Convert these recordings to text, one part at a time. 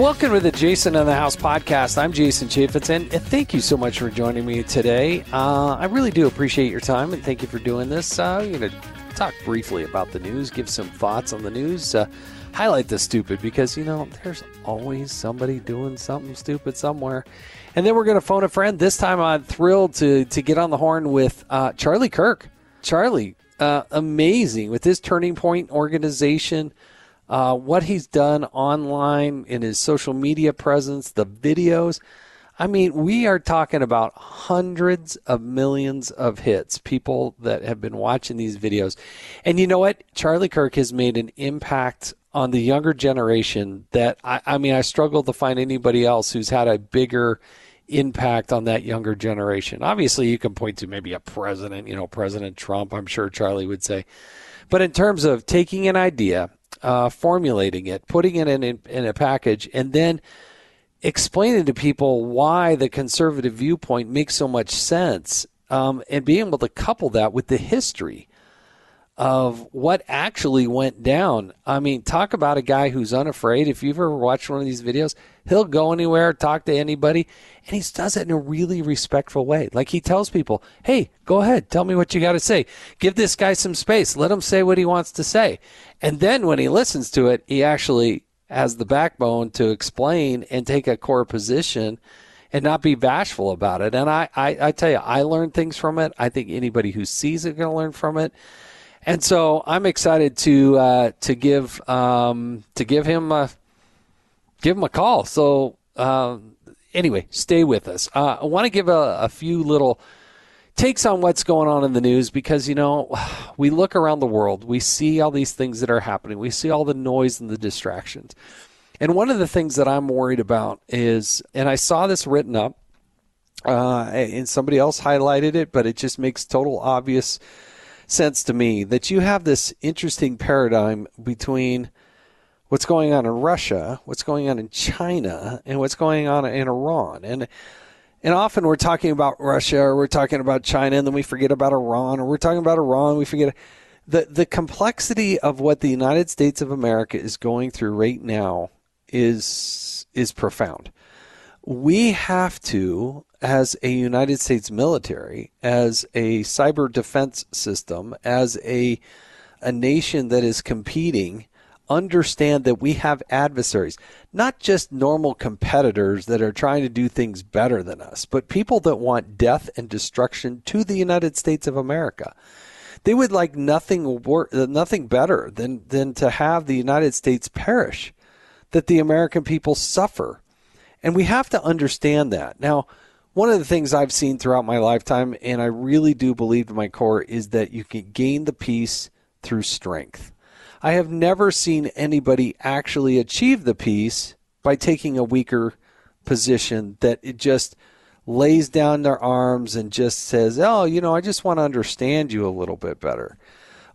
Welcome to the Jason in the House podcast. I'm Jason Chaffetz, and thank you so much for joining me today. Uh, I really do appreciate your time, and thank you for doing this. Uh, going to talk briefly about the news, give some thoughts on the news, uh, highlight the stupid because, you know, there's always somebody doing something stupid somewhere. And then we're going to phone a friend. This time I'm thrilled to, to get on the horn with uh, Charlie Kirk. Charlie, uh, amazing with his Turning Point organization uh, what he's done online in his social media presence, the videos. I mean, we are talking about hundreds of millions of hits, people that have been watching these videos. And you know what? Charlie Kirk has made an impact on the younger generation that I, I mean, I struggle to find anybody else who's had a bigger impact on that younger generation. Obviously, you can point to maybe a president, you know, President Trump, I'm sure Charlie would say. But in terms of taking an idea uh, formulating it, putting it in, in, in a package, and then explaining to people why the conservative viewpoint makes so much sense, um, and being able to couple that with the history of what actually went down. I mean, talk about a guy who's unafraid. If you've ever watched one of these videos, he'll go anywhere, talk to anybody, and he does it in a really respectful way. Like he tells people, hey, go ahead, tell me what you got to say. Give this guy some space. Let him say what he wants to say. And then when he listens to it, he actually has the backbone to explain and take a core position and not be bashful about it. And I, I, I tell you, I learned things from it. I think anybody who sees it going to learn from it. And so I'm excited to uh, to give um, to give him a, give him a call. So uh, anyway, stay with us. Uh, I want to give a, a few little takes on what's going on in the news because you know we look around the world, we see all these things that are happening, we see all the noise and the distractions. And one of the things that I'm worried about is, and I saw this written up, uh, and somebody else highlighted it, but it just makes total obvious sense to me that you have this interesting paradigm between what's going on in Russia, what's going on in China, and what's going on in Iran. And and often we're talking about Russia or we're talking about China and then we forget about Iran or we're talking about Iran, we forget the the complexity of what the United States of America is going through right now is is profound. We have to as a United States military, as a cyber defense system, as a a nation that is competing, understand that we have adversaries, not just normal competitors that are trying to do things better than us, but people that want death and destruction to the United States of America. They would like nothing wor- nothing better than than to have the United States perish, that the American people suffer. And we have to understand that. Now, one of the things I've seen throughout my lifetime, and I really do believe to my core, is that you can gain the peace through strength. I have never seen anybody actually achieve the peace by taking a weaker position that it just lays down their arms and just says, "Oh, you know, I just want to understand you a little bit better."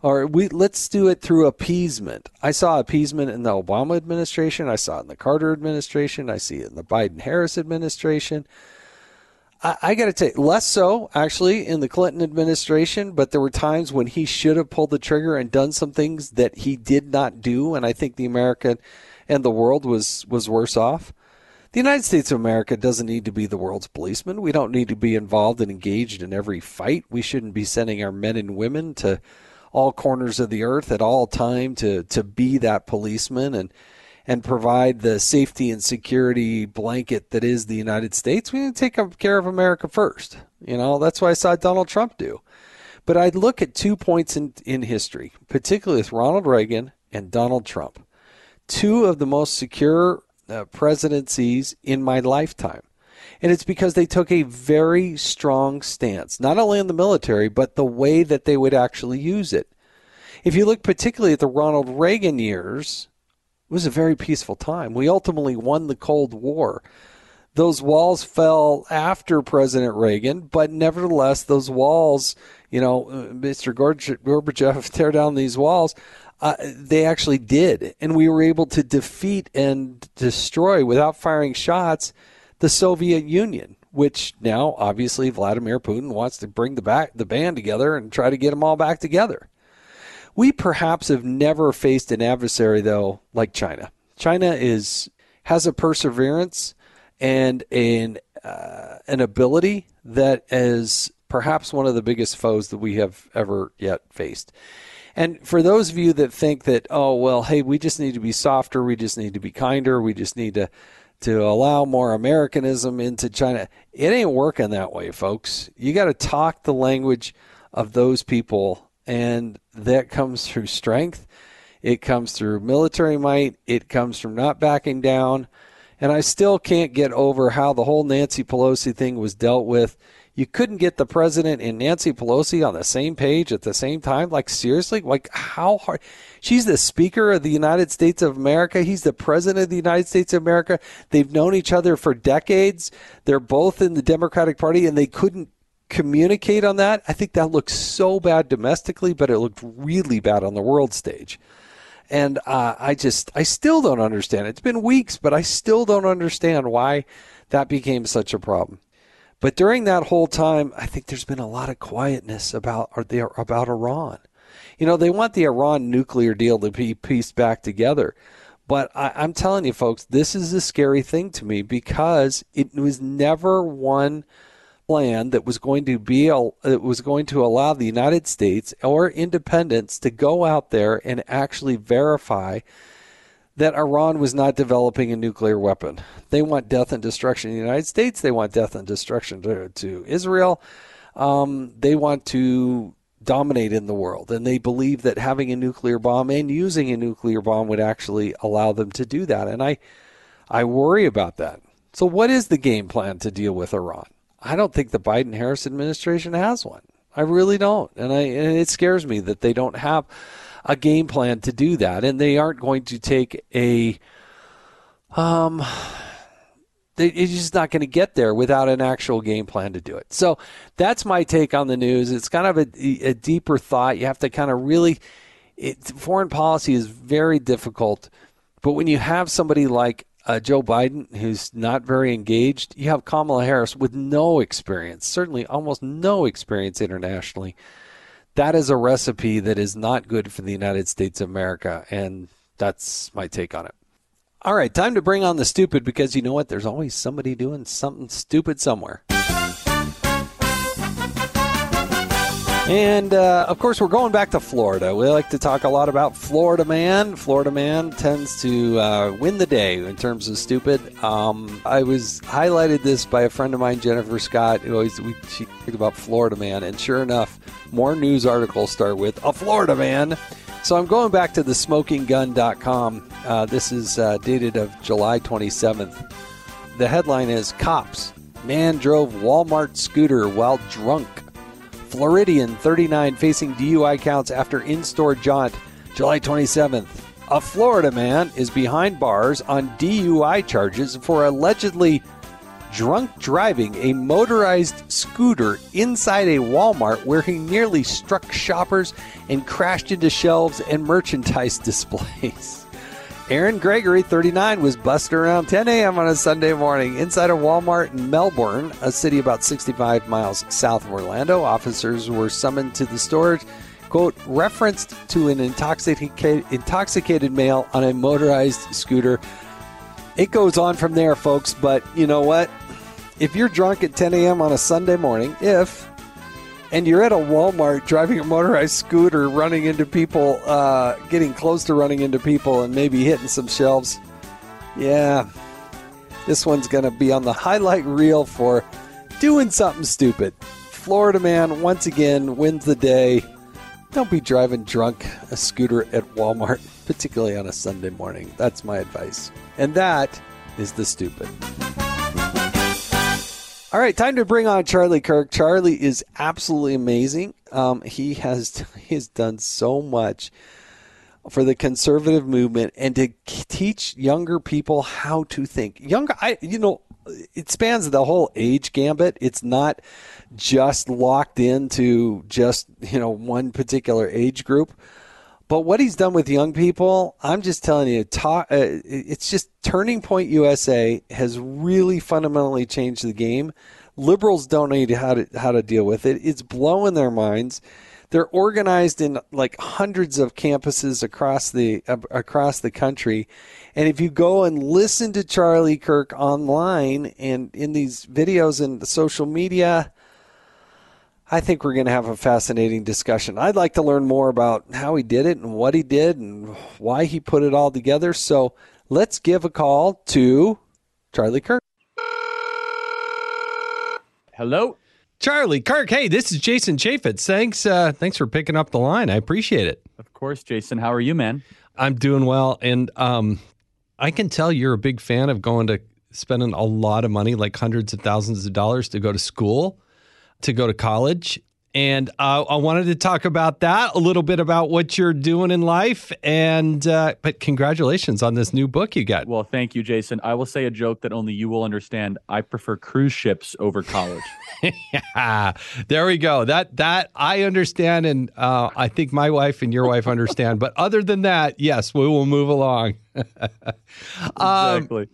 Or we let's do it through appeasement. I saw appeasement in the Obama administration, I saw it in the Carter administration, I see it in the Biden Harris administration. I, I got to say, less so actually in the Clinton administration, but there were times when he should have pulled the trigger and done some things that he did not do, and I think the America and the world was was worse off. The United States of America doesn't need to be the world's policeman. We don't need to be involved and engaged in every fight. We shouldn't be sending our men and women to all corners of the earth at all time to to be that policeman and and provide the safety and security blanket that is the United States, we need to take care of America first. You know, that's what I saw Donald Trump do. But I'd look at two points in, in history, particularly with Ronald Reagan and Donald Trump, two of the most secure uh, presidencies in my lifetime. And it's because they took a very strong stance, not only in the military, but the way that they would actually use it. If you look particularly at the Ronald Reagan years, it was a very peaceful time. We ultimately won the Cold War. Those walls fell after President Reagan, but nevertheless, those walls, you know, uh, Mr. Gorbachev tear down these walls. Uh, they actually did, and we were able to defeat and destroy without firing shots the Soviet Union, which now obviously Vladimir Putin wants to bring the back the band together and try to get them all back together. We perhaps have never faced an adversary though like China. China is has a perseverance and an uh, an ability that is perhaps one of the biggest foes that we have ever yet faced. And for those of you that think that, oh, well, hey, we just need to be softer, we just need to be kinder, we just need to, to allow more Americanism into China, it ain't working that way, folks. You got to talk the language of those people, and that comes through strength. It comes through military might. It comes from not backing down. And I still can't get over how the whole Nancy Pelosi thing was dealt with you couldn't get the president and Nancy Pelosi on the same page at the same time? Like, seriously? Like, how hard? She's the Speaker of the United States of America. He's the President of the United States of America. They've known each other for decades. They're both in the Democratic Party, and they couldn't communicate on that. I think that looks so bad domestically, but it looked really bad on the world stage. And uh, I just, I still don't understand. It's been weeks, but I still don't understand why that became such a problem. But during that whole time, I think there's been a lot of quietness about about Iran. You know, they want the Iran nuclear deal to be pieced back together. But I, I'm telling you, folks, this is a scary thing to me because it was never one plan that was going to be it was going to allow the United States or independents to go out there and actually verify that Iran was not developing a nuclear weapon. They want death and destruction in the United States. They want death and destruction to, to Israel. Um, they want to dominate in the world. And they believe that having a nuclear bomb and using a nuclear bomb would actually allow them to do that. And I, I worry about that. So, what is the game plan to deal with Iran? I don't think the Biden Harris administration has one. I really don't. And, I, and it scares me that they don't have a game plan to do that, and they aren't going to take a um. It's just not going to get there without an actual game plan to do it. So that's my take on the news. It's kind of a, a deeper thought. You have to kind of really. It, foreign policy is very difficult, but when you have somebody like uh, Joe Biden, who's not very engaged, you have Kamala Harris with no experience, certainly almost no experience internationally that is a recipe that is not good for the United States of America. And that's my take on it. All right, time to bring on the stupid because you know what? There's always somebody doing something stupid somewhere. And uh, of course, we're going back to Florida. We like to talk a lot about Florida Man. Florida Man tends to uh, win the day in terms of stupid. Um, I was highlighted this by a friend of mine, Jennifer Scott, who always we, she talked about Florida Man, and sure enough, more news articles start with a Florida Man. So I'm going back to the SmokingGun.com. Uh, this is uh, dated of July 27th. The headline is "Cops: Man drove Walmart scooter while drunk." Floridian 39 facing DUI counts after in store jaunt July 27th. A Florida man is behind bars on DUI charges for allegedly drunk driving a motorized scooter inside a Walmart where he nearly struck shoppers and crashed into shelves and merchandise displays. Aaron Gregory, 39, was busted around 10 a.m. on a Sunday morning inside a Walmart in Melbourne, a city about 65 miles south of Orlando. Officers were summoned to the store, quote, referenced to an intoxicated, intoxicated male on a motorized scooter. It goes on from there, folks, but you know what? If you're drunk at 10 a.m. on a Sunday morning, if and you're at a Walmart driving a motorized scooter, running into people, uh, getting close to running into people, and maybe hitting some shelves, yeah, this one's going to be on the highlight reel for doing something stupid. Florida man once again wins the day. Don't be driving drunk a scooter at Walmart, particularly on a Sunday morning. That's my advice. And that is the stupid. All right, time to bring on Charlie Kirk. Charlie is absolutely amazing. Um, he has he has done so much for the conservative movement and to teach younger people how to think. Younger, I you know, it spans the whole age gambit. It's not just locked into just you know one particular age group. But what he's done with young people, I'm just telling you, talk, uh, it's just Turning Point USA has really fundamentally changed the game. Liberals don't know how to how to deal with it. It's blowing their minds. They're organized in like hundreds of campuses across the uh, across the country, and if you go and listen to Charlie Kirk online and in these videos and the social media, I think we're going to have a fascinating discussion. I'd like to learn more about how he did it and what he did and why he put it all together. So let's give a call to Charlie Kirk. Hello. Charlie Kirk, hey, this is Jason Chaffetz. Thanks, uh, thanks for picking up the line. I appreciate it. Of course, Jason. How are you, man? I'm doing well, and um, I can tell you're a big fan of going to spending a lot of money, like hundreds of thousands of dollars, to go to school to go to college. And uh, I wanted to talk about that a little bit about what you're doing in life. And uh, but congratulations on this new book you got. Well, thank you, Jason. I will say a joke that only you will understand. I prefer cruise ships over college. yeah, there we go. That that I understand, and uh, I think my wife and your wife understand. but other than that, yes, we will move along. um, exactly.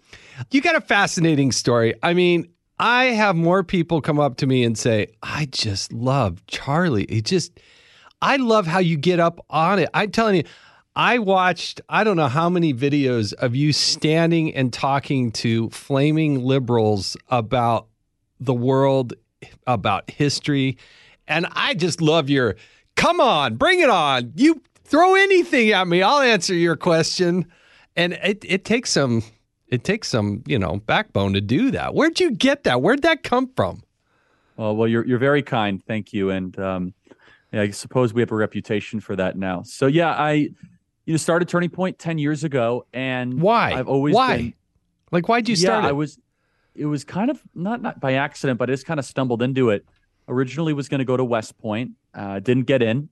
You got a fascinating story. I mean, I have more people come up to me and say, I just love Charlie. It just, I love how you get up on it. I'm telling you, I watched, I don't know how many videos of you standing and talking to flaming liberals about the world, about history. And I just love your, come on, bring it on. You throw anything at me, I'll answer your question. And it, it takes some it takes some, you know, backbone to do that. Where'd you get that? Where'd that come from? Oh, well, you're you're very kind. Thank you. And um, yeah, I suppose we have a reputation for that now. So yeah, I you know started Turning Point ten years ago, and why? I've always why? Been, like why'd you start? It? I was. It was kind of not not by accident, but I just kind of stumbled into it. Originally, was going to go to West Point, uh, didn't get in,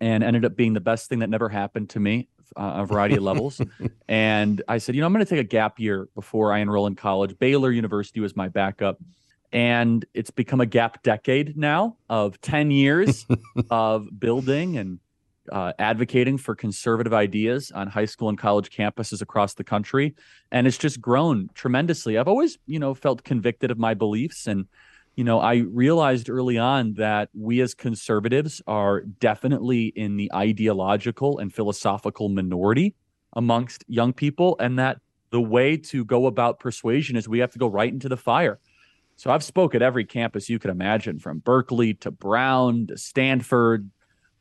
and ended up being the best thing that never happened to me uh, a variety of levels. and I said, you know, I'm going to take a gap year before I enroll in college. Baylor University was my backup. And it's become a gap decade now of 10 years of building and uh, advocating for conservative ideas on high school and college campuses across the country. And it's just grown tremendously. I've always, you know, felt convicted of my beliefs and you know, I realized early on that we as conservatives are definitely in the ideological and philosophical minority amongst young people, and that the way to go about persuasion is we have to go right into the fire. So I've spoke at every campus you could imagine, from Berkeley to Brown to Stanford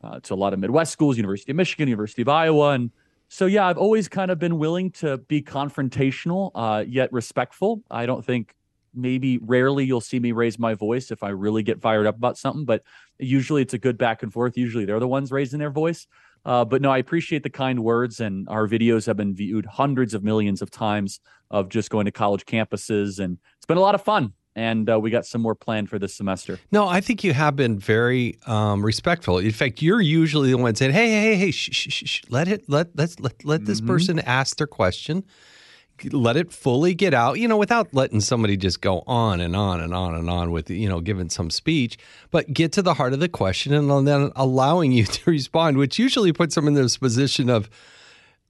uh, to a lot of Midwest schools, University of Michigan, University of Iowa, and so yeah, I've always kind of been willing to be confrontational, uh, yet respectful. I don't think maybe rarely you'll see me raise my voice if I really get fired up about something, but usually it's a good back and forth. Usually they're the ones raising their voice. Uh, but no, I appreciate the kind words, and our videos have been viewed hundreds of millions of times of just going to college campuses, and it's been a lot of fun. And uh, we got some more planned for this semester. No, I think you have been very um, respectful. In fact, you're usually the one saying, "Hey, hey, hey, hey, shh, shh, shh, let it, let let's let let this mm-hmm. person ask their question." Let it fully get out, you know, without letting somebody just go on and on and on and on with, you know, giving some speech, but get to the heart of the question and then allowing you to respond, which usually puts them in this position of,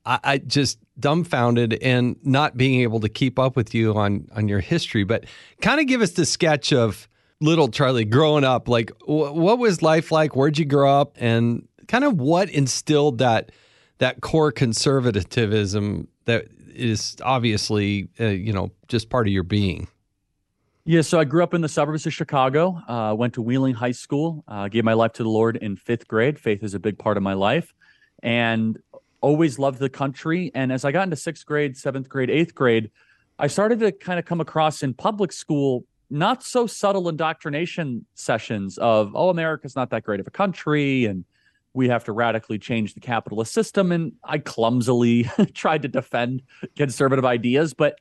I, I just dumbfounded and not being able to keep up with you on on your history. But kind of give us the sketch of little Charlie growing up. Like, what was life like? Where'd you grow up? And kind of what instilled that that core conservatism that is obviously uh, you know just part of your being. Yeah, so I grew up in the suburbs of Chicago. Uh, went to Wheeling High School. Uh, gave my life to the Lord in fifth grade. Faith is a big part of my life, and always loved the country. And as I got into sixth grade, seventh grade, eighth grade, I started to kind of come across in public school not so subtle indoctrination sessions of oh America's not that great of a country and we have to radically change the capitalist system. And I clumsily tried to defend conservative ideas, but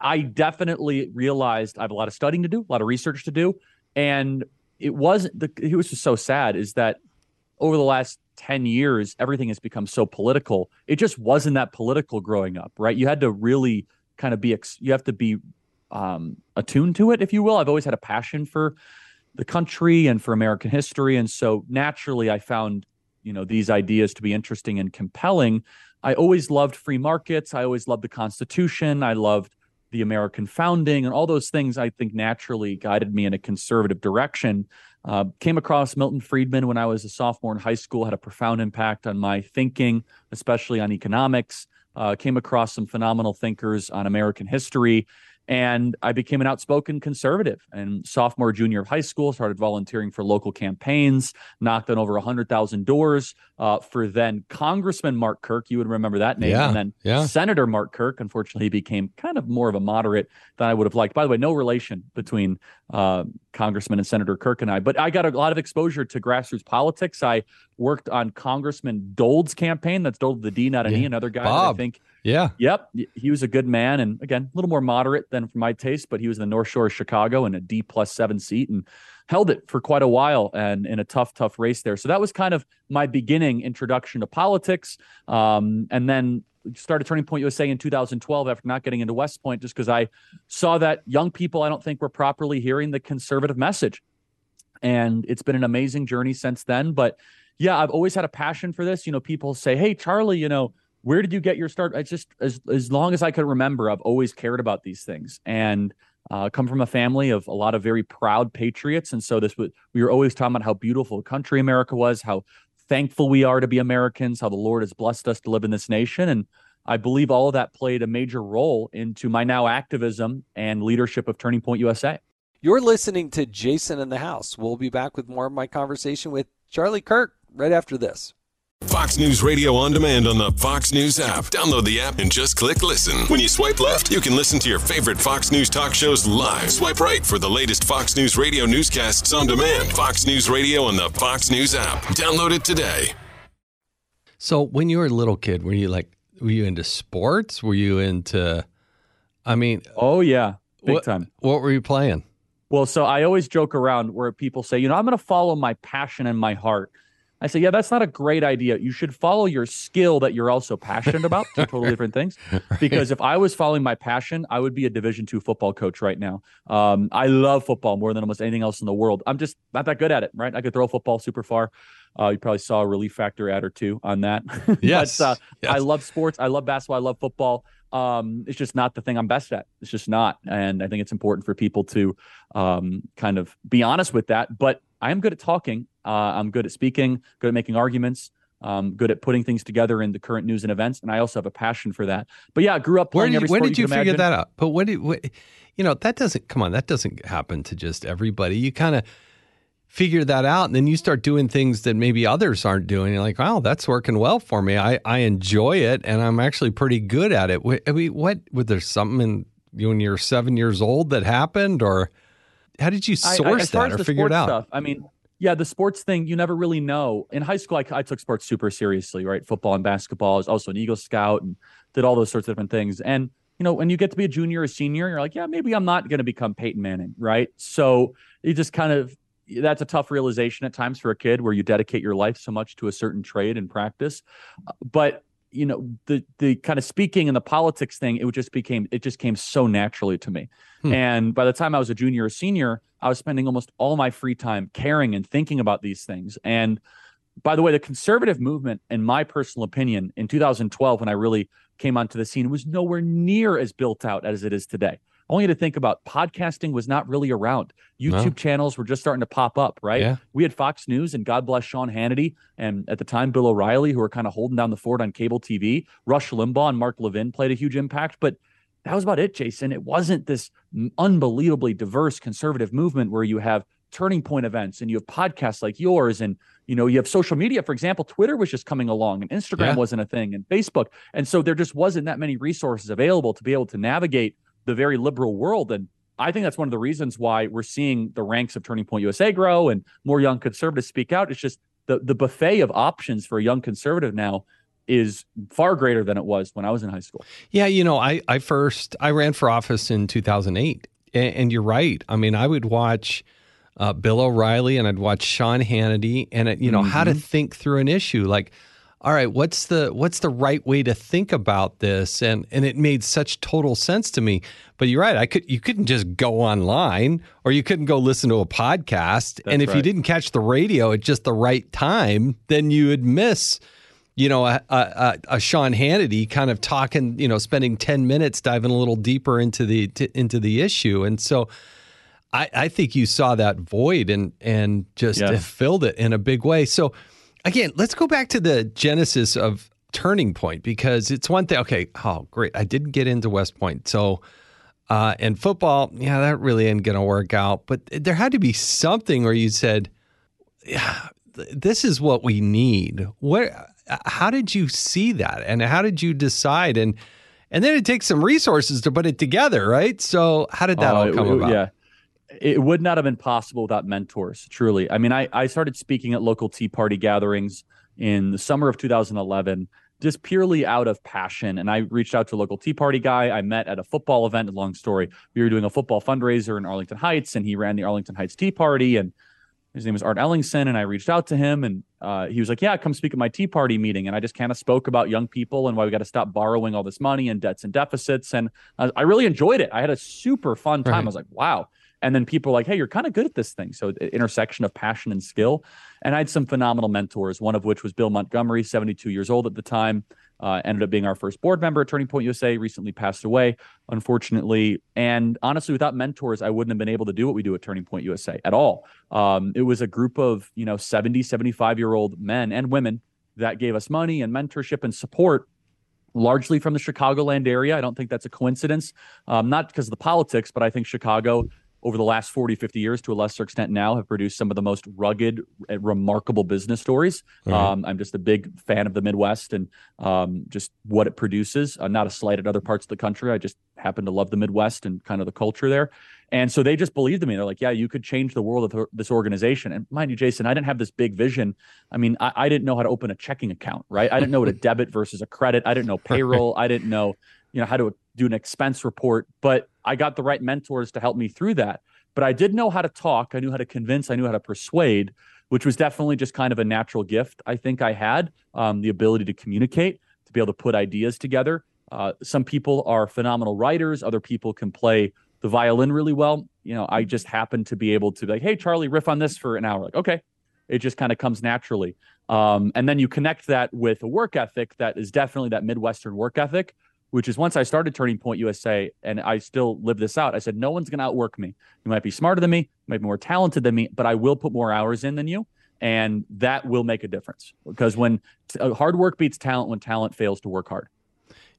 I definitely realized I have a lot of studying to do, a lot of research to do. And it wasn't the it was just so sad is that over the last 10 years, everything has become so political. It just wasn't that political growing up, right? You had to really kind of be, you have to be um, attuned to it, if you will. I've always had a passion for the country and for American history, and so naturally, I found you know these ideas to be interesting and compelling. I always loved free markets. I always loved the Constitution. I loved the American founding and all those things. I think naturally guided me in a conservative direction. Uh, came across Milton Friedman when I was a sophomore in high school. Had a profound impact on my thinking, especially on economics. Uh, came across some phenomenal thinkers on American history, and I became an outspoken conservative. And sophomore, junior of high school, started volunteering for local campaigns, knocked on over 100,000 doors uh, for then Congressman Mark Kirk. You would remember that name. Yeah, and then yeah. Senator Mark Kirk. Unfortunately, he became kind of more of a moderate than I would have liked. By the way, no relation between uh, Congressman and Senator Kirk and I, but I got a lot of exposure to grassroots politics. I worked on Congressman Dold's campaign. That's Dold the D, not an Yeah. E, another guy that I Bob. think Yeah. Yep, he was a good man, and again, a little more moderate than for my taste, but he was in the North Shore of Chicago in a D plus seven seat and held it for quite a while, and in a tough, tough race there. So that was kind of my beginning introduction to politics, um, and then started Turning Point USA in 2012 after not getting into West Point, just because I saw that young people I don't think were properly hearing the conservative message, and it's been an amazing journey since then. But yeah, I've always had a passion for this. You know, people say, "Hey, Charlie, you know." Where did you get your start? I just as as long as I could remember, I've always cared about these things and uh, come from a family of a lot of very proud patriots, and so this was we were always talking about how beautiful country America was, how thankful we are to be Americans, how the Lord has blessed us to live in this nation, and I believe all of that played a major role into my now activism and leadership of Turning Point USA. You're listening to Jason in the House. We'll be back with more of my conversation with Charlie Kirk right after this. Fox News Radio on demand on the Fox News app. Download the app and just click listen. When you swipe left, you can listen to your favorite Fox News talk shows live. Swipe right for the latest Fox News Radio newscasts on demand. Fox News Radio on the Fox News app. Download it today. So when you were a little kid, were you like, were you into sports? Were you into, I mean, Oh yeah, big what, time. What were you playing? Well, so I always joke around where people say, you know, I'm going to follow my passion and my heart. I say, yeah, that's not a great idea. You should follow your skill that you're also passionate about. Two totally different things. Because if I was following my passion, I would be a Division two football coach right now. Um, I love football more than almost anything else in the world. I'm just not that good at it, right? I could throw a football super far. Uh, you probably saw a relief factor ad or two on that. Yes, but, uh, yes. I love sports. I love basketball. I love football. Um, it's just not the thing I'm best at. It's just not. And I think it's important for people to um, kind of be honest with that. But I am good at talking. Uh, I'm good at speaking, good at making arguments, um, good at putting things together in the current news and events. And I also have a passion for that. But yeah, I grew up Where playing did you, every when did you, you, figure imagine. that out? But what did, you know, that doesn't, come on, that doesn't happen to just everybody. You kind of figure that out and then you start doing things that maybe others aren't doing. You're like, wow, that's working well for me. I, I enjoy it and I'm actually pretty good at it. I mean, what, was there something in, when you're seven years old that happened or how did you I- I- source that or figure it out? Stuff, I mean, yeah, the sports thing, you never really know. In high school, I, I took sports super seriously, right? Football and basketball. I was also an Eagle Scout and did all those sorts of different things. And, you know, when you get to be a junior or senior, you're like, yeah, maybe I'm not going to become Peyton Manning, right? So you just kind of, that's a tough realization at times for a kid where you dedicate your life so much to a certain trade and practice. But, you know, the the kind of speaking and the politics thing, it just became it just came so naturally to me. Hmm. And by the time I was a junior or senior, I was spending almost all my free time caring and thinking about these things. And by the way, the conservative movement, in my personal opinion, in 2012, when I really came onto the scene, was nowhere near as built out as it is today. You to think about podcasting was not really around. YouTube No. channels were just starting to pop up, right? Yeah. We had Fox News and God bless Sean Hannity and at the time Bill O'Reilly, who were kind of holding down the fort on cable TV. Rush Limbaugh and Mark Levin played a huge impact, but that was about it, Jason. It wasn't this unbelievably diverse conservative movement where you have turning point events and you have podcasts like yours and you know you have social media for example twitter was just coming along and instagram Yeah. wasn't a thing and facebook and so there just wasn't that many resources available to be able to navigate the very liberal world. And i think that's one of the reasons why we're seeing the ranks of turning point usa grow and more young conservatives speak out. It's just the, the buffet of options for a young conservative now is far greater than it was when i was in high school. Yeah, you know, I, I first I ran for office in 2008, and, and you're right. I mean, I would watch uh, Bill O'Reilly and I'd watch Sean Hannity, and it, you know how to think through an issue. Like all right, what's the what's the right way to think about this? And and it made such total sense to me. But you're right, I could you couldn't just go online or you couldn't go listen to a podcast. and if you didn't catch the radio at just the right time, then you would miss you know, a, a, a Sean Hannity kind of talking, you know, spending ten minutes diving a little deeper into the to, into the issue, and so I, I think you saw that void and and just filled it in a big way. So again, let's go back to the genesis of Turning Point because it's one thing. Okay, oh great, I didn't get into West Point, so. Uh, and football, yeah, that really ain't going to work out. But there had to be something where you said, yeah, this is what we need. What? How did you see that, and how did you decide? And and then it takes some resources to put it together, right? So how did that Oh, all come it- about? Yeah. It would not have been possible without mentors, truly. I mean, I, I started speaking at local Tea Party gatherings in the summer of 2011, just purely out of passion. And I reached out to a local Tea Party guy I met at a football event. Long story. We were doing a football fundraiser in Arlington Heights, and he ran the Arlington Heights Tea Party. And his name was Art Ellingson. And I reached out to him, and uh, he was like, Yeah, come speak at my Tea Party meeting. And I just kind of spoke about young people and why we got to stop borrowing all this money and debts and deficits. And I, I really enjoyed it. I had a super fun time. Right. I was like, Wow. And then people were like, hey, you're kind of good at this thing. So, the intersection of passion and skill. And I had some phenomenal mentors, one of which was Bill Montgomery, 72 years old at the time, uh, ended up being our first board member at Turning Point USA, recently passed away, unfortunately. And honestly, without mentors, I wouldn't have been able to do what we do at Turning Point USA at all. Um, it was a group of, you know, 70, 75 year old men and women that gave us money and mentorship and support largely from the Chicagoland area. I don't think that's a coincidence, um, not because of the politics, but I think Chicago over the last 40, 50 years, to a lesser extent now, have produced some of the most rugged, and remarkable business stories. Um, I'm just a big fan of the Midwest and um, just what it produces. Uh, not a slight at other parts of the country. I just happen to love the Midwest and kind of the culture there. And so they just believed in me. They're like, yeah, you could change the world of this organization. And mind you, Jason, I didn't have this big vision. I mean, I, I didn't know how to open a checking account, right? I didn't know what a debit versus a credit. I didn't know payroll. I didn't know, you know, how to do an expense report. But I got the right mentors to help me through that. But I did know how to talk. I knew how to convince. I knew how to persuade, which was definitely just kind of a natural gift. I think I had um, the ability to communicate, to be able to put ideas together. Uh, some people are phenomenal writers. Other people can play the violin really well. You know, I just happened to be able to be like, hey, Charlie, riff on this for an hour. Like, okay. It just kind of comes naturally. Um, and then you connect that with a work ethic that is definitely that Midwestern work ethic, which is once I started Turning Point USA and I still live this out, I said, no one's going to outwork me. You might be smarter than me, you might be more talented than me, but I will put more hours in than you. And that will make a difference because when t- uh, hard work beats talent, when talent fails to work hard.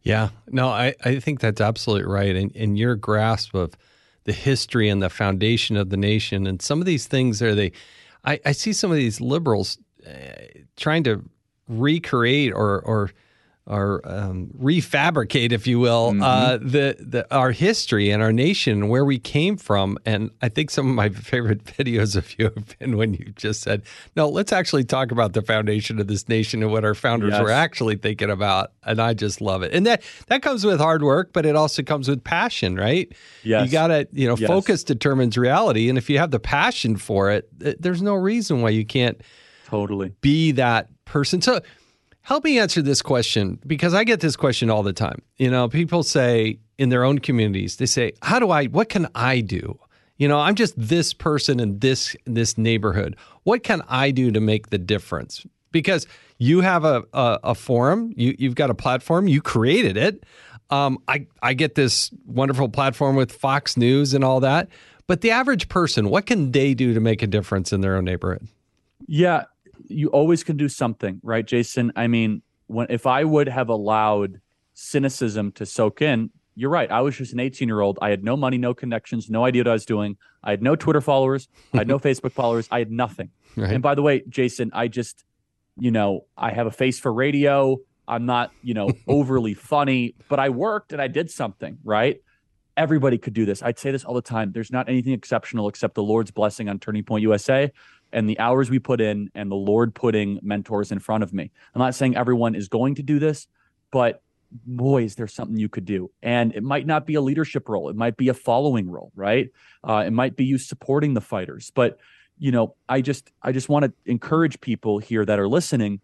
Yeah, no, I, I think that's absolutely right. And, and your grasp of the history and the foundation of the nation and some of these things are they, I, I see some of these liberals uh, trying to recreate or, or, or um, refabricate, if you will, uh, the, the our history and our nation and where we came from. And I think some of my favorite videos of you have been when you just said, "No, let's actually talk about the foundation of this nation and what our founders Yes. were actually thinking about." And I just love it. And that that comes with hard work, but it also comes with passion, right? Yes. You got to, you know, Yes. focus determines reality, and if you have the passion for it, th- there's no reason why you can't Totally. be that person. So help me answer this question because I get this question all the time. You know, people say in their own communities, they say, "How do I what can I do?" You know, I'm just this person in this this neighborhood. What can I do to make the difference? Because you have a a, a forum, you you've got a platform, you created it. Um, I I get this wonderful platform with Fox News and all that. But the average person, what can they do to make a difference in their own neighborhood? Yeah, you always can do something, right, Jason? I mean, when if I would have allowed cynicism to soak in, you're right. I was just an 18 year old. I had no money, no connections, no idea what I was doing. I had no Twitter followers. I had no Facebook followers. I had nothing. Right. And by the way, Jason, I just, you know, I have a face for radio. I'm not, you know, overly funny, but I worked and I did something, right? Everybody could do this. I'd say this all the time. There's not anything exceptional except the Lord's blessing on Turning Point USA and the hours we put in and the Lord putting mentors in front of me. I'm not saying everyone is going to do this, but boy, is there something you could do. And it might not be a leadership role, it might be a following role, right? Uh, it might be you supporting the fighters. But you know, I just I just want to encourage people here that are listening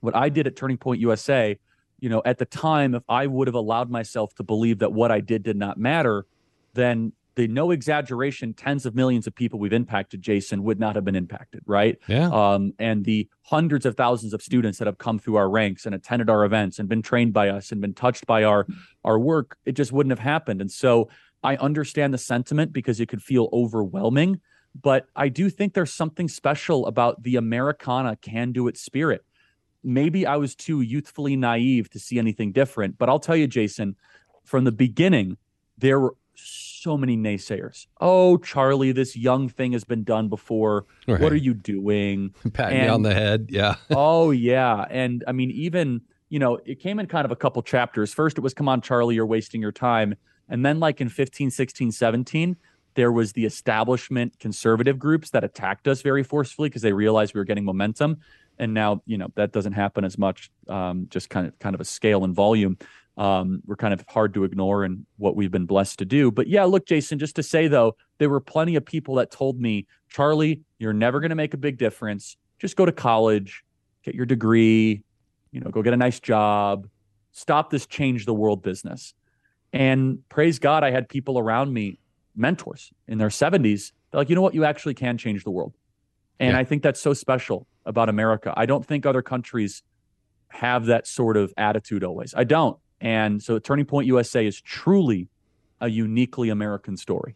what I did at Turning Point USA, you know, at the time, if I would have allowed myself to believe that what I did did not matter, then the no exaggeration tens of millions of people we've impacted jason would not have been impacted right? Yeah. um, and the hundreds of thousands of students that have come through our ranks and attended our events and been trained by us and been touched by our our work it just wouldn't have happened. And so i understand the sentiment because it could feel overwhelming but i do think there's something special about the americana can do it spirit. Maybe i was too youthfully naive to see anything different but i'll tell you jason from the beginning there were so many naysayers. Oh, Charlie, this young thing has been done before. Right. What are you doing? Pat me on the head. Yeah. oh, yeah. And I mean, even, you know, it came in kind of a couple chapters. First, it was, come on, Charlie, you're wasting your time. And then, like in 15, 16, 17, there was the establishment conservative groups that attacked us very forcefully because they realized we were getting momentum. And now, you know, that doesn't happen as much, um, just kind of kind of a scale and volume um, we're kind of hard to ignore and what we've been blessed to do. But yeah, look, Jason, just to say though, there were plenty of people that told me, Charlie, you're never going to make a big difference. Just go to college, get your degree, you know, go get a nice job, stop this change the world business. And praise God, I had people around me, mentors in their 70s, they're like, you know what, you actually can change the world. And Yeah. I think that's so special about America. I don't think other countries have that sort of attitude always. I don't. And so Turning Point USA is truly a uniquely American story.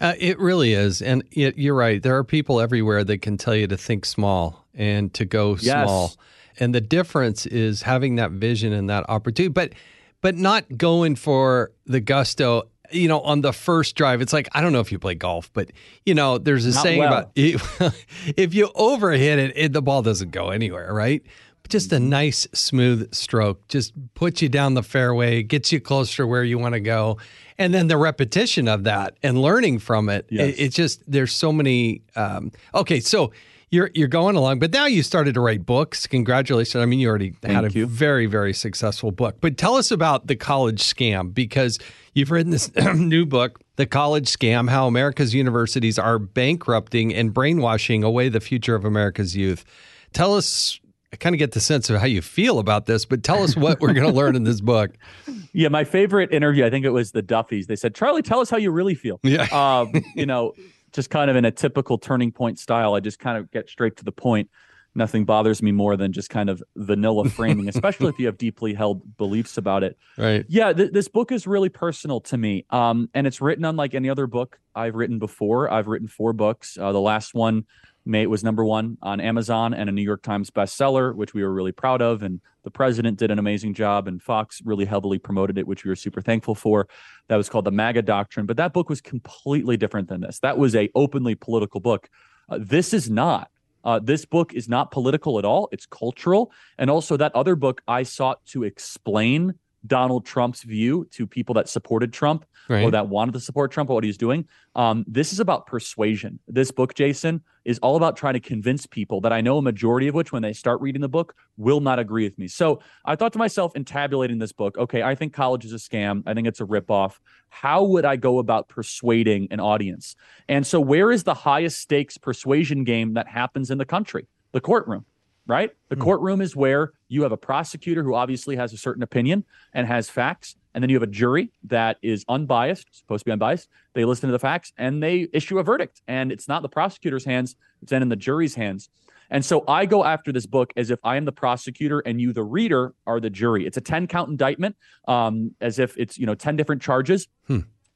Uh, it really is. And it, you're right. There are people everywhere that can tell you to think small and to go Yes. small. And the difference is having that vision and that opportunity, but but not going for the gusto. You know, on the first drive, it's like I don't know if you play golf, but you know, there's a Not saying well. about if you overhit it, it, the ball doesn't go anywhere, right? Just a nice smooth stroke, just puts you down the fairway, gets you closer to where you want to go, and then the repetition of that and learning from it. Yes. It, it's just there's so many. Um, okay, so you're you're going along, but now you started to write books. Congratulations! I mean, you already had a you. very very successful book. But tell us about the college scam because you've written this new book, The College Scam: How America's Universities Are Bankrupting and Brainwashing Away the Future of America's Youth. Tell us. I kind of get the sense of how you feel about this, but tell us what we're going to learn in this book. Yeah, my favorite interview, I think it was the Duffys. They said, Charlie, tell us how you really feel. Yeah. Um, you know, just kind of in a typical turning point style. I just kind of get straight to the point. Nothing bothers me more than just kind of vanilla framing, especially if you have deeply held beliefs about it. Right. Yeah, th- this book is really personal to me, um, and it's written unlike any other book I've written before. I've written four books. Uh, the last one made was number one on Amazon and a New York Times bestseller, which we were really proud of. And the president did an amazing job, and Fox really heavily promoted it, which we were super thankful for. That was called the MAGA Doctrine, but that book was completely different than this. That was a openly political book. Uh, this is not. Uh, this book is not political at all. It's cultural. And also, that other book, I sought to explain Donald Trump's view to people that supported Trump or that wanted to support Trump or what he's doing. Um, this is about persuasion. This book, Jason, is all about trying to convince people that I know a majority of which, when they start reading the book, will not agree with me. So I thought to myself in tabulating this book, okay, I think college is a scam. I think it's a ripoff. How would I go about persuading an audience? And so, where is the highest stakes persuasion game that happens in the country? The courtroom right? The courtroom is where you have a prosecutor who obviously has a certain opinion and has facts, and then you have a jury that is unbiased, supposed to be unbiased. They listen to the facts and they issue a verdict, and it's not the prosecutor's hands; it's then in the jury's hands. And so I go after this book as if I am the prosecutor and you, the reader, are the jury. It's a ten count indictment, um, as if it's you know ten different charges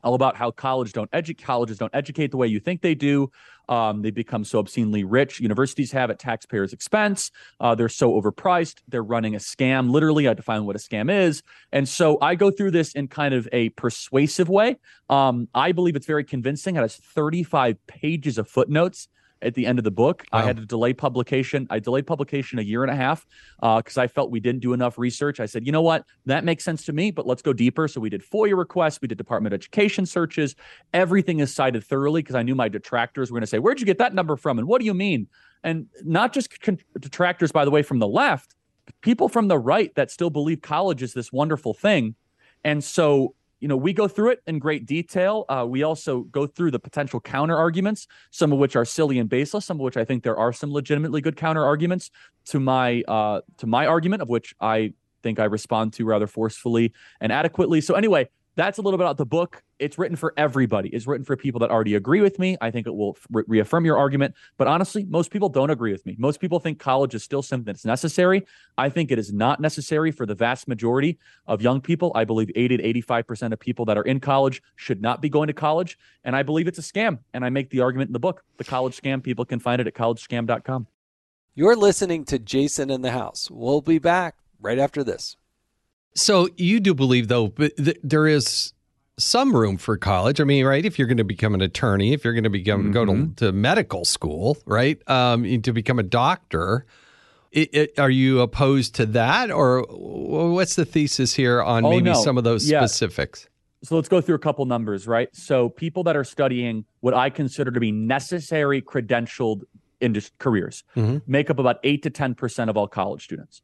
all about how college don't edu- colleges don't educate the way you think they do. Um, they become so obscenely rich. Universities have at taxpayers' expense. Uh, they're so overpriced. They're running a scam. Literally, I define what a scam is. And so I go through this in kind of a persuasive way. Um, I believe it's very convincing. It has 35 pages of footnotes at the end of the book. I had to delay publication. I delayed publication a year and a half uh, because I felt we didn't do enough research. I said, you know what? That makes sense to me, but let's go deeper. So we did FOIA requests, we did Department of Education searches. Everything is cited thoroughly because I knew my detractors were going to say, where'd you get that number from? And what do you mean? And not just con- detractors, by the way, from the left, people from the right that still believe college is this wonderful thing. And so you know, we go through it in great detail. Uh, we also go through the potential counter arguments, some of which are silly and baseless, some of which I think there are some legitimately good counter arguments to my uh, to my argument, of which I think I respond to rather forcefully and adequately. So anyway, that's a little bit about the book. It's written for everybody. It's written for people that already agree with me. I think it will re- reaffirm your argument. But honestly, most people don't agree with me. Most people think college is still something that's necessary. I think it is not necessary for the vast majority of young people. I believe 80 to 85% of people that are in college should not be going to college. And I believe it's a scam. And I make the argument in the book, The College Scam. People can find it at collegescam.com. You're listening to Jason in the House. We'll be back right after this. So you do believe, though, but th- there is some room for college. I mean, right? If you're going to become an attorney, if you're going to become mm-hmm. go to, mm-hmm. to medical school, right? Um, to become a doctor, it, it, are you opposed to that, or what's the thesis here on oh, maybe no. some of those yeah. specifics? So let's go through a couple numbers, right? So people that are studying what I consider to be necessary credentialed industry careers mm-hmm. make up about eight to ten percent of all college students.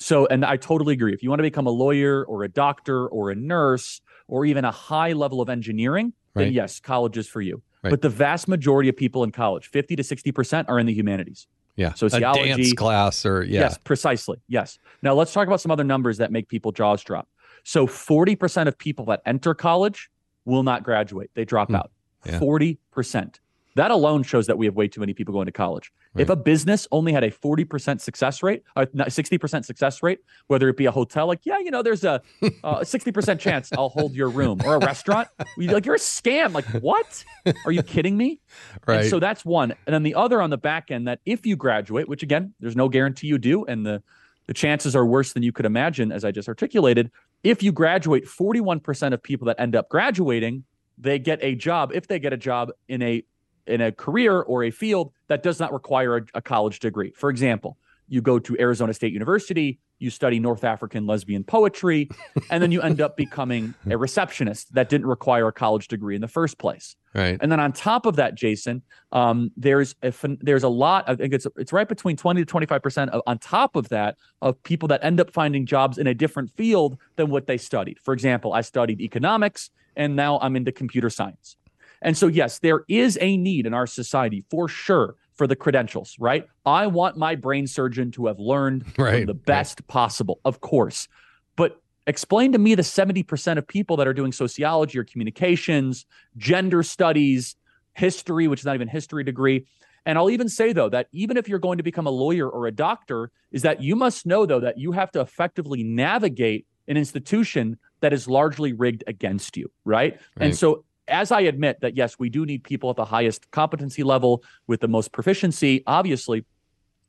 So, and I totally agree. If you want to become a lawyer or a doctor or a nurse or even a high level of engineering, right. then yes, college is for you. Right. But the vast majority of people in college, 50 to 60%, are in the humanities. Yeah. Sociology. A dance class or, yeah. Yes, precisely. Yes. Now let's talk about some other numbers that make people jaws drop. So 40% of people that enter college will not graduate, they drop hmm. out. Yeah. 40%. That alone shows that we have way too many people going to college. Right. If a business only had a 40% success rate, uh, a 60% success rate, whether it be a hotel, like, yeah, you know, there's a, uh, a 60% chance I'll hold your room, or a restaurant, like, you're a scam. Like, what? Are you kidding me? Right. And so that's one. And then the other on the back end that if you graduate, which again, there's no guarantee you do, and the, the chances are worse than you could imagine, as I just articulated. If you graduate, 41% of people that end up graduating, they get a job, if they get a job in a in a career or a field that does not require a, a college degree. For example, you go to Arizona State University, you study North African lesbian poetry, and then you end up becoming a receptionist that didn't require a college degree in the first place. Right. And then on top of that, Jason, um, there's a there's a lot. I think it's it's right between twenty to twenty five percent on top of that of people that end up finding jobs in a different field than what they studied. For example, I studied economics, and now I'm into computer science. And so, yes, there is a need in our society for sure for the credentials, right? I want my brain surgeon to have learned right, the best right. possible, of course. But explain to me the 70% of people that are doing sociology or communications, gender studies, history, which is not even history degree. And I'll even say, though, that even if you're going to become a lawyer or a doctor, is that you must know, though, that you have to effectively navigate an institution that is largely rigged against you, right? right. And so as I admit that, yes, we do need people at the highest competency level with the most proficiency, obviously,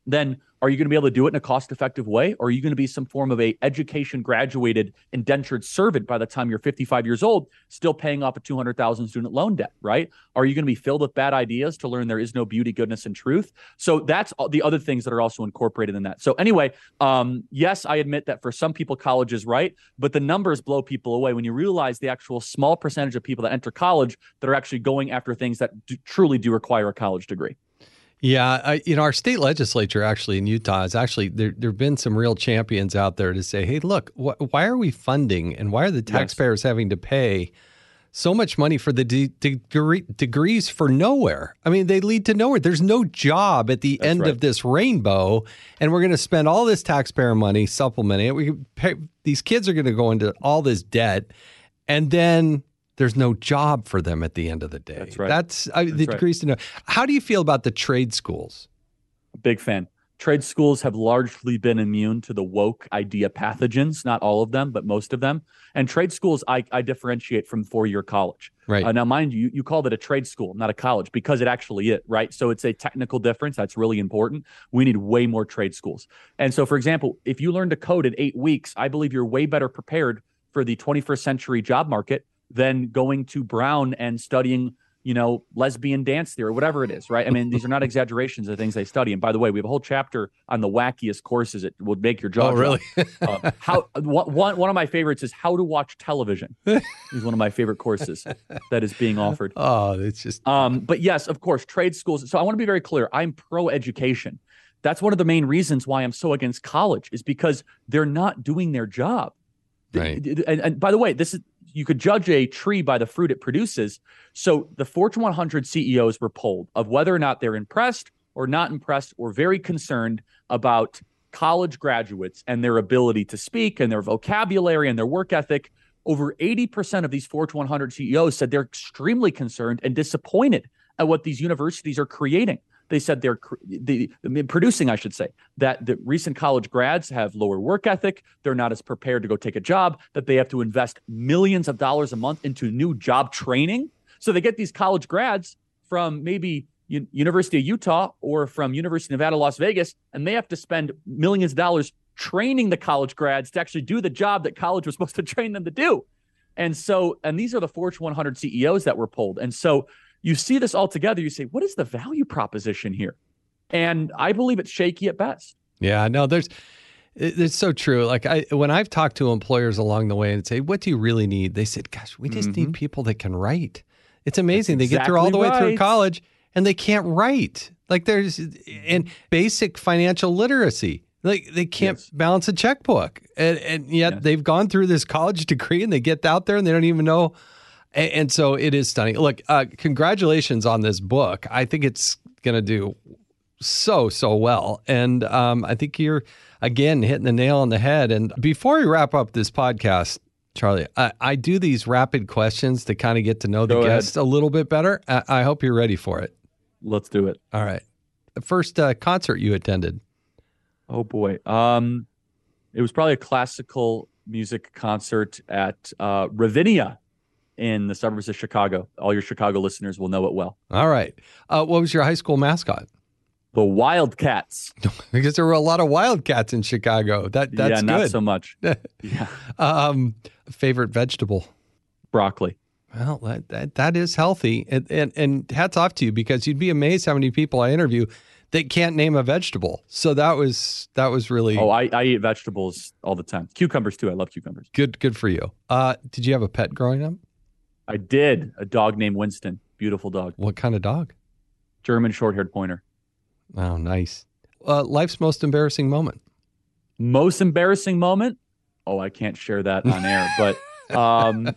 then are you going to be able to do it in a cost effective way or are you going to be some form of a education graduated indentured servant by the time you're 55 years old still paying off a 200000 student loan debt right? Are you going to be filled with bad ideas to learn there is no beauty goodness and truth? So that's the other things that are also incorporated in that. So anyway um, yes i admit that for some people college is right but the numbers blow people away. When you realize the actual small percentage of people that enter college that are actually going after things that do, truly do require a college degree yeah, I, you know, our state legislature actually in Utah is actually there. There've been some real champions out there to say, "Hey, look, wh- why are we funding and why are the taxpayers yes. having to pay so much money for the de- degree- degrees for nowhere? I mean, they lead to nowhere. There's no job at the That's end right. of this rainbow, and we're going to spend all this taxpayer money supplementing it. We pay, these kids are going to go into all this debt, and then there's no job for them at the end of the day. That's right. That's, I, That's the right. degrees to know. How do you feel about the trade schools? Big fan. Trade schools have largely been immune to the woke idea pathogens, not all of them, but most of them. And trade schools, I, I differentiate from four year college. Right. Uh, now, mind you, you called it a trade school, not a college, because it actually is, right? So it's a technical difference. That's really important. We need way more trade schools. And so, for example, if you learn to code in eight weeks, I believe you're way better prepared for the 21st century job market than going to Brown and studying, you know, lesbian dance theory, whatever it is, right? I mean, these are not exaggerations of things they study. And by the way, we have a whole chapter on the wackiest courses it would make your jaw. Oh, really? uh, how one one of my favorites is how to watch television. is one of my favorite courses that is being offered. Oh, it's just. Um, but yes, of course, trade schools. So I want to be very clear. I'm pro education. That's one of the main reasons why I'm so against college is because they're not doing their job. Right. And, and by the way, this is you could judge a tree by the fruit it produces. So the Fortune 100 CEOs were polled of whether or not they're impressed or not impressed or very concerned about college graduates and their ability to speak and their vocabulary and their work ethic. Over 80% of these Fortune 100 CEOs said they're extremely concerned and disappointed at what these universities are creating. They said they're the, producing, I should say, that the recent college grads have lower work ethic. They're not as prepared to go take a job. That they have to invest millions of dollars a month into new job training. So they get these college grads from maybe U- University of Utah or from University of Nevada, Las Vegas, and they have to spend millions of dollars training the college grads to actually do the job that college was supposed to train them to do. And so, and these are the Fortune 100 CEOs that were polled. And so you see this all together, you say, what is the value proposition here? And I believe it's shaky at best. Yeah, no, there's it's so true. Like I when I've talked to employers along the way and say, "What do you really need?" They said, "Gosh, we just mm-hmm. need people that can write." It's amazing. That's they get through all the right. way through college and they can't write. Like there's and basic financial literacy. Like they can't yes. balance a checkbook, and, and yet yes. they've gone through this college degree and they get out there and they don't even know. And, and so it is stunning. Look, uh, congratulations on this book. I think it's going to do so so well, and um, I think you're again hitting the nail on the head. And before we wrap up this podcast, Charlie, I, I do these rapid questions to kind of get to know the Go guest ahead. a little bit better. I, I, hope you're ready for it. Let's do it. All right. The first uh, concert you attended. Oh boy. Um, it was probably a classical music concert at uh, Ravinia in the suburbs of Chicago. All your Chicago listeners will know it well. All right. Uh, what was your high school mascot? The Wildcats. because there were a lot of Wildcats in Chicago. That that's yeah, not good. so much. yeah. Um, favorite vegetable? Broccoli. Well, that, that, that is healthy, and, and and hats off to you because you'd be amazed how many people I interview that can't name a vegetable. So that was that was really. Oh, I, I eat vegetables all the time. Cucumbers too. I love cucumbers. Good, good for you. Uh, did you have a pet growing up? I did. A dog named Winston. Beautiful dog. What kind of dog? German short-haired pointer. Oh, nice. Uh, life's most embarrassing moment. Most embarrassing moment? Oh, I can't share that on air, but um,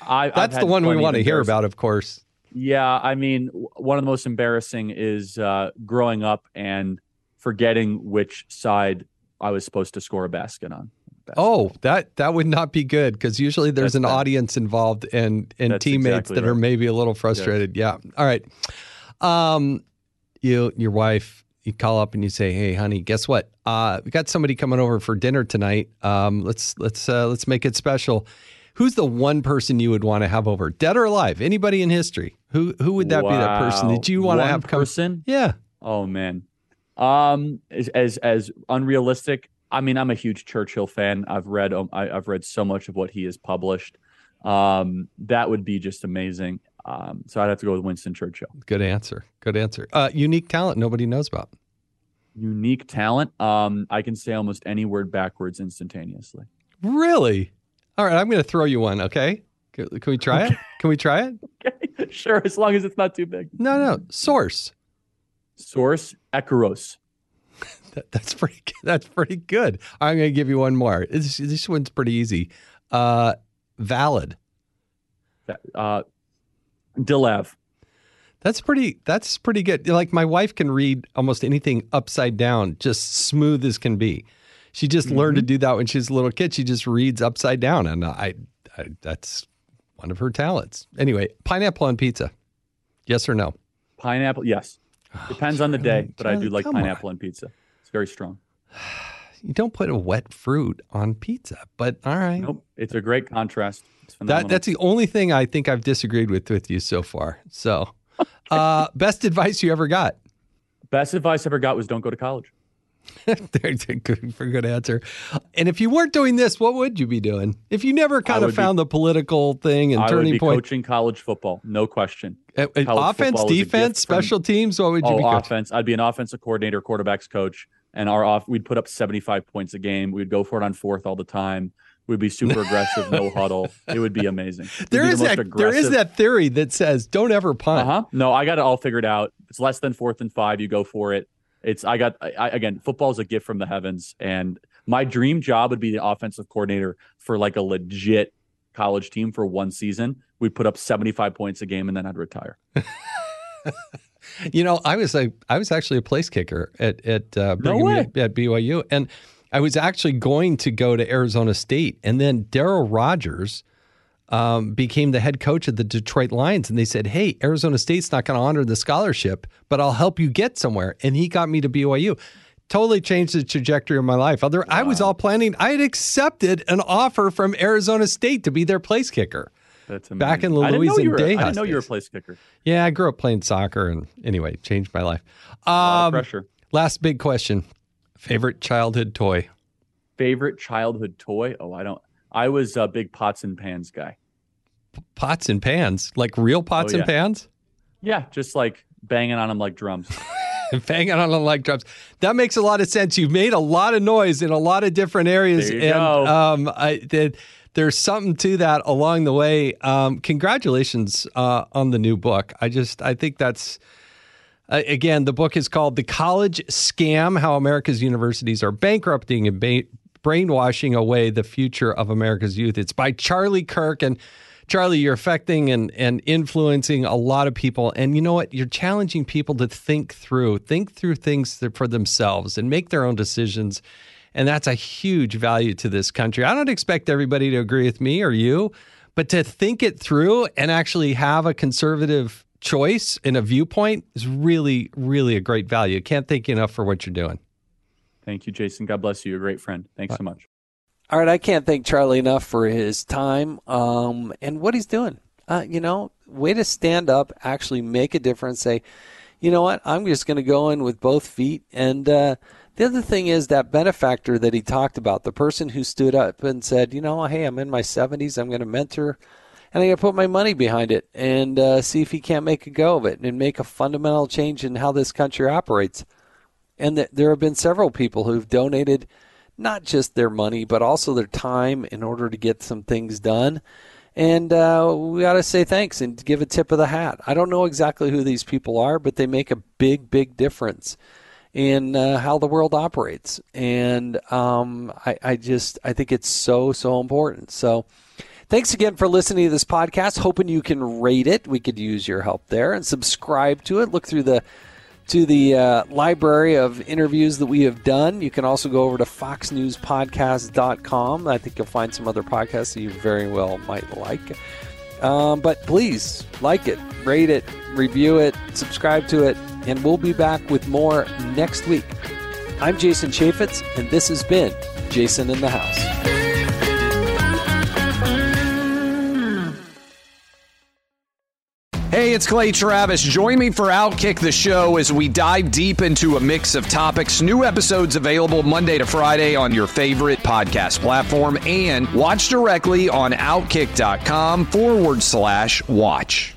I, that's the one we want to hear about, of course. Yeah, I mean, one of the most embarrassing is uh, growing up and forgetting which side I was supposed to score a basket on. Oh, that that would not be good because usually there's That's an bad. audience involved and and teammates exactly that right. are maybe a little frustrated. Yes. Yeah. All right. Um, you your wife you call up and you say, "Hey, honey, guess what? Uh, we got somebody coming over for dinner tonight. Um, let's let's uh, let's make it special." Who's the one person you would want to have over, dead or alive? Anybody in history? Who who would that wow. be? That person that you want one to have come? Person? Yeah. Oh man. Um, as, as as unrealistic. I mean, I'm a huge Churchill fan. I've read um, I, have read so much of what he has published. Um, that would be just amazing. Um, so I'd have to go with Winston Churchill. Good answer. Good answer. Uh, unique talent nobody knows about. Unique talent. Um, I can say almost any word backwards instantaneously. Really? All right, I'm going to throw you one. Okay. Can, can we try okay. it? Can we try it? Okay. Sure, as long as it's not too big. No, no. Source. Source. Ecaros. That, that's pretty. That's pretty good. I'm going to give you one more. This, this one's pretty easy. Uh, valid. Uh, Dilev. That's pretty. That's pretty good. Like my wife can read almost anything upside down, just smooth as can be. She just mm-hmm. learned to mm-hmm. do that when she's a little kid. She just reads upside down, and I, I that's one of her talents. Anyway, pineapple on pizza. Yes or no? Pineapple. Yes. Oh, Depends on the day, but I do like pineapple on. on pizza. It's very strong. You don't put a wet fruit on pizza, but all right. Nope. It's a great contrast. That that's the only thing I think I've disagreed with with you so far. So, uh, best advice you ever got? Best advice I ever got was don't go to college. There's a good, for good answer. And if you weren't doing this, what would you be doing? If you never kind of found be, the political thing and I turning point, coaching college football, no question. Uh, uh offense, defense, special from, teams. What would you oh, be? Coaching? Offense. I'd be an offensive coordinator, quarterbacks coach, and our off. We'd put up 75 points a game. We'd go for it on fourth all the time. We'd be super aggressive, no huddle. It would be amazing. There is the that there is that theory that says don't ever punt. Uh huh. No, I got it all figured out. It's less than fourth and five. You go for it it's I got I, again football is a gift from the heavens, and my dream job would be the offensive coordinator for like a legit college team for one season, we'd put up 75 points a game and then I'd retire. You know, I was a I was actually a place kicker at at uh, No way. Young- at BYU, and I was actually going to go to Arizona State, and then Darryl Rogers um, became the head coach of the Detroit Lions, and they said, "Hey, Arizona State's not going to honor the scholarship, but I'll help you get somewhere," and he got me to BYU. Totally changed the trajectory of my life. Other, I was all planning. I had accepted an offer from Arizona State to be their place kicker. That's Back in amazing. I didn't know you were- I didn't know you were a place kicker. Yeah, I grew up playing soccer, and anyway, changed my life. Um, pressure. Last big question: favorite childhood toy? Favorite childhood toy? Oh, I don't. I was a big pots and pans guy. Pots and pans, like real pots Oh, and pans, Yeah, just like banging on them like drums. and banging on them like drums. That makes a lot of sense. You've made a lot of noise in a lot of different areas, There you and go. um, I did. There's something to that along the way. Um, congratulations uh, on the new book. I just I think that's Uh, again, the book is called The College Scam How America's Universities Are Bankrupting and ba- Brainwashing Away the Future of America's Youth. It's by Charlie Kirk. And Charlie, you're affecting and, and influencing a lot of people. And you know what? You're challenging people to think through, think through things for themselves and make their own decisions. And that's a huge value to this country. I don't expect everybody to agree with me or you, but to think it through and actually have a conservative choice and a viewpoint is really, really a great value. Can't thank you enough for what you're doing. Thank you, Jason. God bless you. You're a great friend. Thanks so much. All right, I can't thank Charlie enough for his time um, and what he's doing. Uh, you know, way to stand up, actually make a difference. Say, you know what? I'm just going to go in with both feet. And uh, the other thing is that benefactor that he talked about, the person who stood up and said, you know, hey, I'm in my 70s. I'm going to mentor, and I'm going to put my money behind it and uh, see if he can't make a go of it and make a fundamental change in how this country operates. And th- there have been several people who've donated not just their money, but also their time in order to get some things done. And uh, we got to say thanks and give a tip of the hat. I don't know exactly who these people are, but they make a big, big difference in uh, how the world operates. And um, I, I just, I think it's so, so important. So, Thanks again for listening to this podcast. Hoping you can rate it. We could use your help there and subscribe to it. Look through the to the uh, library of interviews that we have done. You can also go over to foxnewspodcast.com. I think you'll find some other podcasts that you very well might like. Um, but please like it, rate it, review it, subscribe to it, and we'll be back with more next week. I'm Jason Chaffetz, and this has been Jason in the House. Hey, it's Clay Travis. Join me for Outkick the Show as we dive deep into a mix of topics. New episodes available Monday to Friday on your favorite podcast platform and watch directly on outkick.com forward slash watch.